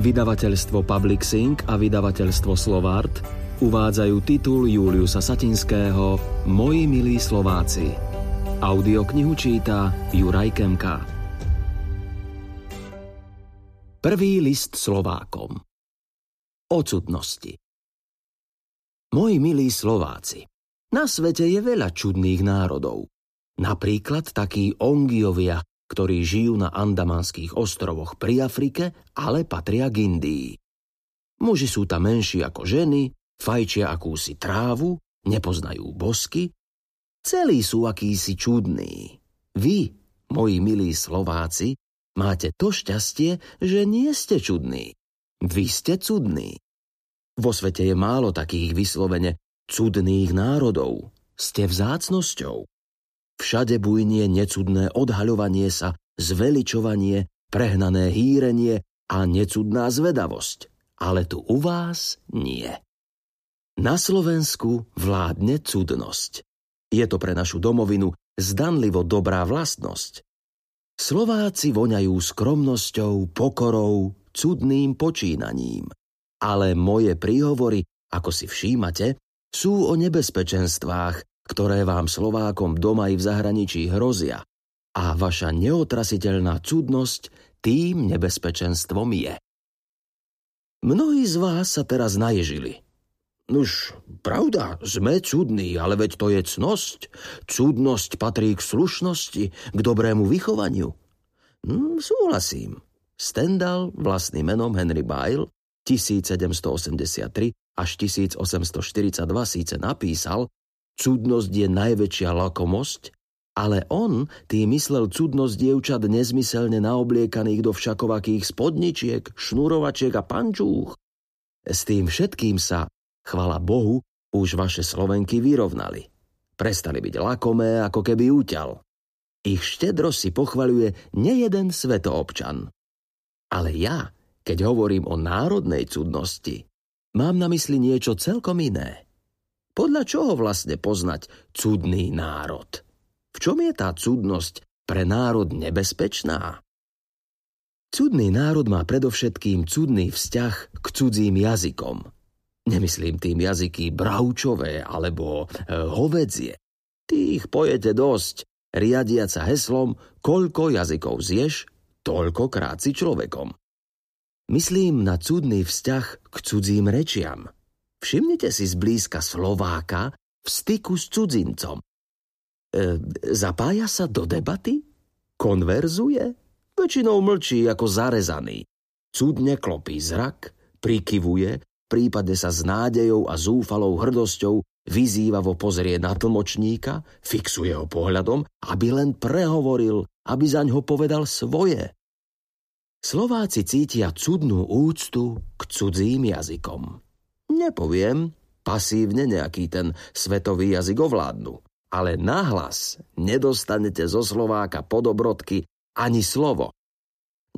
Vydavateľstvo Public Sync a vydavateľstvo Slovart uvádzajú titul Juliusa Satinského Moji milí Slováci. Audioknihu číta Juraj Kemka. Prvý list Slovákom O cudnosti Moji milí Slováci, na svete je veľa čudných národov. Napríklad takí Ongiovia, ktorí žijú na Andamanských ostrovoch pri Afrike, ale patria k Indii. Muži sú tam menší ako ženy, fajčia akúsi trávu, nepoznajú bosky, celí sú akýsi čudní. Vy, moji milí Slováci, máte to šťastie, že nie ste čudní. Vy ste cudní. Vo svete je málo takých vyslovene cudných národov. Ste vzácnosťou. Všade bujnie necudné odhaľovanie sa, zveličovanie, prehnané hýrenie a necudná zvedavosť. Ale tu u vás nie. Na Slovensku vládne cudnosť. Je to pre našu domovinu zdanlivo dobrá vlastnosť. Slováci voňajú skromnosťou, pokorou, cudným počínaním. Ale moje príhovory, ako si všímate, sú o nebezpečenstvách, ktoré vám Slovákom doma i v zahraničí hrozia. A vaša neotrasiteľná cudnosť tým nebezpečenstvom je. Mnohí z vás sa teraz naježili. Nuž, pravda, sme cudní, ale veď to je cnosť. Cudnosť patrí k slušnosti, k dobrému vychovaniu. Hm, súhlasím. Stendhal vlastným menom Henry Byle 1783 až 1842 síce napísal, Cudnosť je najväčšia lakomosť, ale on tým myslel cudnosť dievčat nezmyselne naobliekaných do všakovakých spodničiek, šnurovačiek a pančúch. S tým všetkým sa, chvala Bohu, už vaše Slovenky vyrovnali. Prestali byť lakomé, ako keby úťal. Ich štedro si pochvaľuje nejeden svetoobčan. Ale ja, keď hovorím o národnej cudnosti, mám na mysli niečo celkom iné. Podľa čoho vlastne poznať cudný národ? V čom je tá cudnosť pre národ nebezpečná? Cudný národ má predovšetkým cudný vzťah k cudzím jazykom. Nemyslím tým jazyky bravčové alebo e, hovedzie. Tých pojete dosť, riadiac sa heslom, koľko jazykov zješ, toľko si človekom. Myslím na cudný vzťah k cudzím rečiam – Všimnite si zblízka Slováka v styku s cudzincom. E, zapája sa do debaty? Konverzuje? Väčšinou mlčí ako zarezaný. Cudne klopí zrak, prikyvuje, prípadne sa s nádejou a zúfalou hrdosťou vyzývavo pozrie na tlmočníka, fixuje ho pohľadom, aby len prehovoril, aby zaň ho povedal svoje. Slováci cítia cudnú úctu k cudzím jazykom. Nepoviem, pasívne nejaký ten svetový jazyk ovládnu. Ale nahlas nedostanete zo Slováka podobrodky ani slovo.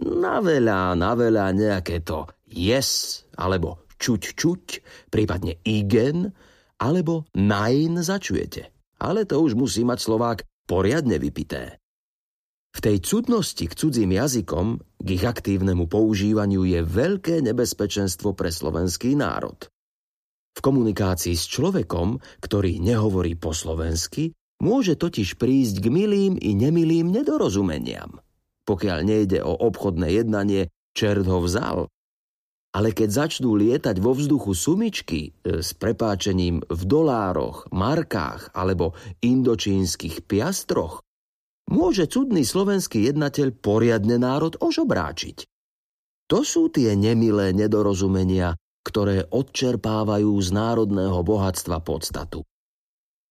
Na veľa, na veľa nejaké to yes, alebo čuť čuť, prípadne igen, alebo nein začujete. Ale to už musí mať Slovák poriadne vypité. V tej cudnosti k cudzím jazykom, k ich aktívnemu používaniu je veľké nebezpečenstvo pre slovenský národ. V komunikácii s človekom, ktorý nehovorí po slovensky, môže totiž prísť k milým i nemilým nedorozumeniam. Pokiaľ nejde o obchodné jednanie, čert ho vzal. Ale keď začnú lietať vo vzduchu sumičky e, s prepáčením v dolároch, markách alebo indočínskych piastroch, môže cudný slovenský jednateľ poriadne národ ožobráčiť. To sú tie nemilé nedorozumenia, ktoré odčerpávajú z národného bohatstva podstatu.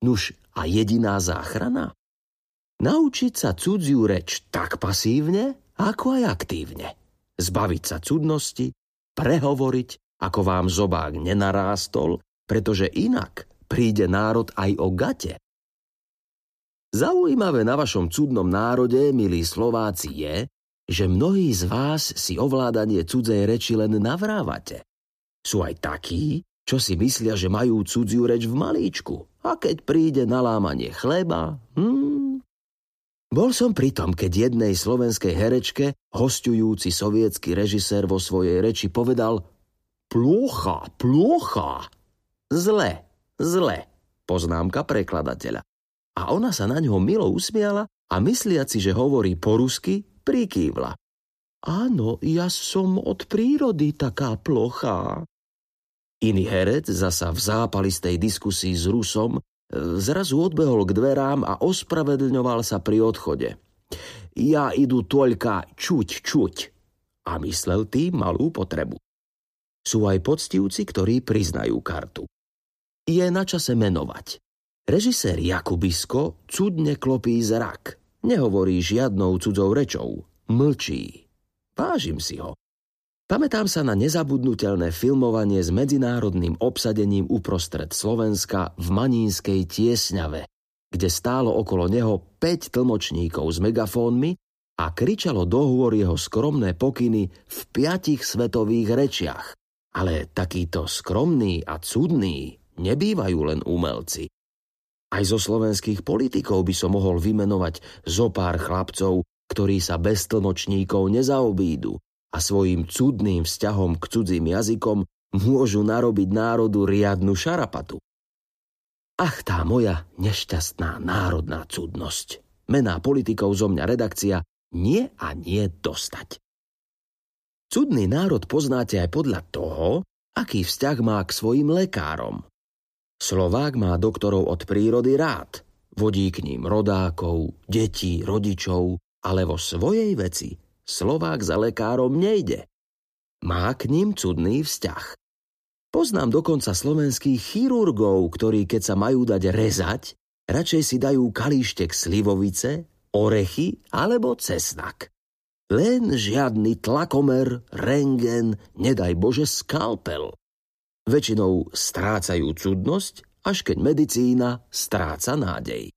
Nuž a jediná záchrana? Naučiť sa cudziu reč tak pasívne, ako aj aktívne. Zbaviť sa cudnosti, prehovoriť, ako vám zobák nenarástol, pretože inak príde národ aj o gate. Zaujímavé na vašom cudnom národe, milí Slováci, je, že mnohí z vás si ovládanie cudzej reči len navrávate. Sú aj takí, čo si myslia, že majú cudziu reč v malíčku. A keď príde na lámanie chleba, hmm, Bol som pri tom, keď jednej slovenskej herečke, hostujúci sovietský režisér vo svojej reči povedal Plúcha, plúcha. Zle, zle, poznámka prekladateľa. A ona sa na ňo milo usmiala a mysliaci, že hovorí po rusky, prikývla. Áno, ja som od prírody taká plochá. Iný herec zasa v zápalistej diskusii s Rusom Zrazu odbehol k dverám a ospravedlňoval sa pri odchode. Ja idu toľka čuť, čuť. A myslel tým malú potrebu. Sú aj poctivci, ktorí priznajú kartu. Je na čase menovať. Režisér Jakubisko cudne klopí zrak. Nehovorí žiadnou cudzou rečou. Mlčí. Vážim si ho. Pamätám sa na nezabudnutelné filmovanie s medzinárodným obsadením uprostred Slovenska v Manínskej tiesňave, kde stálo okolo neho 5 tlmočníkov s megafónmi a kričalo dohovor jeho skromné pokyny v piatich svetových rečiach. Ale takýto skromný a cudný nebývajú len umelci. Aj zo slovenských politikov by som mohol vymenovať zo pár chlapcov, ktorí sa bez tlmočníkov nezaobídu a svojim cudným vzťahom k cudzím jazykom môžu narobiť národu riadnu šarapatu. Ach, tá moja nešťastná národná cudnosť. Mená politikov zo mňa redakcia nie a nie dostať. Cudný národ poznáte aj podľa toho, aký vzťah má k svojim lekárom. Slovák má doktorov od prírody rád, vodí k ním rodákov, detí, rodičov, ale vo svojej veci Slovák za lekárom nejde. Má k ním cudný vzťah. Poznám dokonca slovenských chirurgov, ktorí keď sa majú dať rezať, radšej si dajú kalíštek slivovice, orechy alebo cesnak. Len žiadny tlakomer, rengen, nedaj Bože skalpel. Väčšinou strácajú cudnosť, až keď medicína stráca nádej.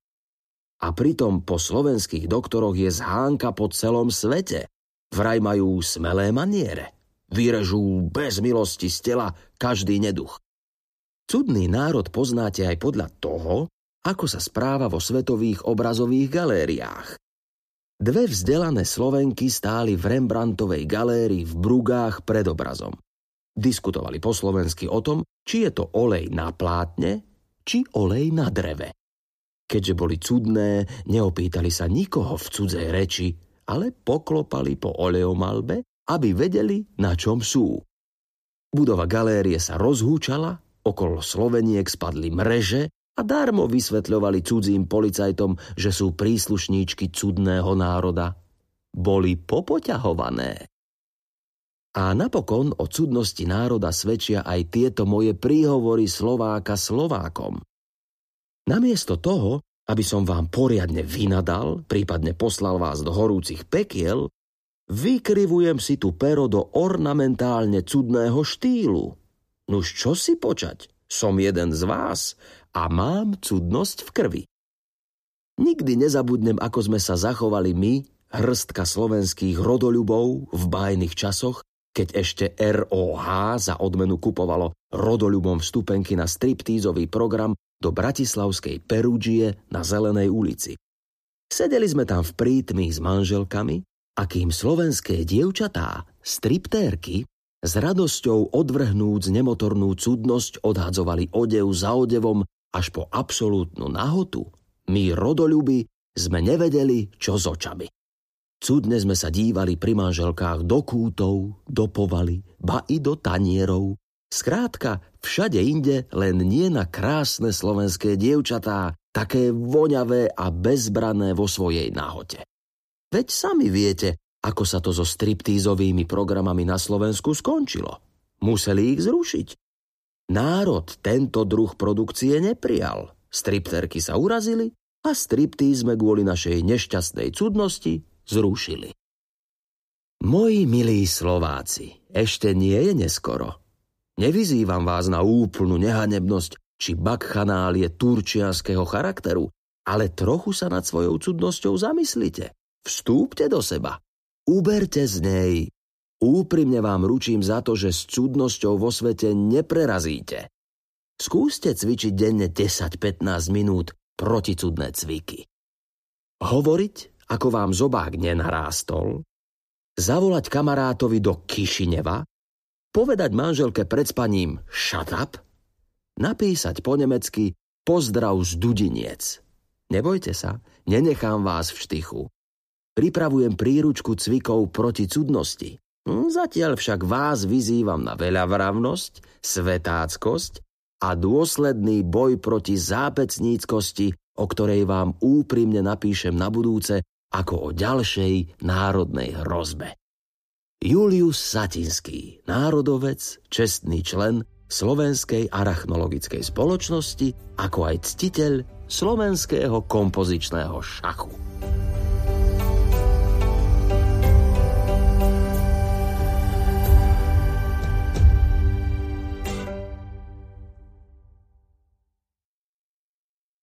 A pritom po slovenských doktoroch je zhánka po celom svete. Vraj majú smelé maniere. Vyrežú bez milosti z tela každý neduch. Cudný národ poznáte aj podľa toho, ako sa správa vo svetových obrazových galériách. Dve vzdelané Slovenky stáli v Rembrandtovej galérii v Brugách pred obrazom. Diskutovali po slovensky o tom, či je to olej na plátne, či olej na dreve. Keďže boli cudné, neopýtali sa nikoho v cudzej reči, ale poklopali po oleomalbe, aby vedeli, na čom sú. Budova galérie sa rozhúčala, okolo Sloveniek spadli mreže a darmo vysvetľovali cudzím policajtom, že sú príslušníčky cudného národa. Boli popoťahované. A napokon o cudnosti národa svedčia aj tieto moje príhovory Slováka Slovákom. Namiesto toho, aby som vám poriadne vynadal, prípadne poslal vás do horúcich pekiel, vykrivujem si tu pero do ornamentálne cudného štýlu. Nuž čo si počať? Som jeden z vás a mám cudnosť v krvi. Nikdy nezabudnem, ako sme sa zachovali my, hrstka slovenských rodoľubov v bájnych časoch, keď ešte ROH za odmenu kupovalo rodoľubom vstupenky na striptízový program do bratislavskej Perúdžie na Zelenej ulici. Sedeli sme tam v prítmi s manželkami a kým slovenské dievčatá, striptérky, s radosťou odvrhnúc nemotornú cudnosť odhadzovali odev za odevom až po absolútnu nahotu, my rodoľuby sme nevedeli, čo s očami. Cudne sme sa dívali pri manželkách do kútov, do povaly, ba i do tanierov, Skrátka, všade inde, len nie na krásne slovenské dievčatá, také voňavé a bezbrané vo svojej nahote. Veď sami viete, ako sa to so striptízovými programami na Slovensku skončilo. Museli ich zrušiť. Národ tento druh produkcie neprijal. Stripterky sa urazili a striptíz sme kvôli našej nešťastnej cudnosti zrušili. Moji milí Slováci, ešte nie je neskoro. Nevyzývam vás na úplnú nehanebnosť či bakchanálie turčianského charakteru, ale trochu sa nad svojou cudnosťou zamyslite. Vstúpte do seba. Uberte z nej. Úprimne vám ručím za to, že s cudnosťou vo svete neprerazíte. Skúste cvičiť denne 10-15 minút proticudné cviky. Hovoriť ako vám zobák nenarástol, zavolať kamarátovi do Kišineva, povedať manželke pred spaním shut up, napísať po nemecky pozdrav z Dudiniec. Nebojte sa, nenechám vás v štychu. Pripravujem príručku cvikov proti cudnosti. Hm, zatiaľ však vás vyzývam na veľavravnosť, svetáckosť a dôsledný boj proti zápecníckosti, o ktorej vám úprimne napíšem na budúce ako o ďalšej národnej hrozbe. Julius Satinský, národovec, čestný člen Slovenskej arachnologickej spoločnosti, ako aj ctiteľ slovenského kompozičného šachu.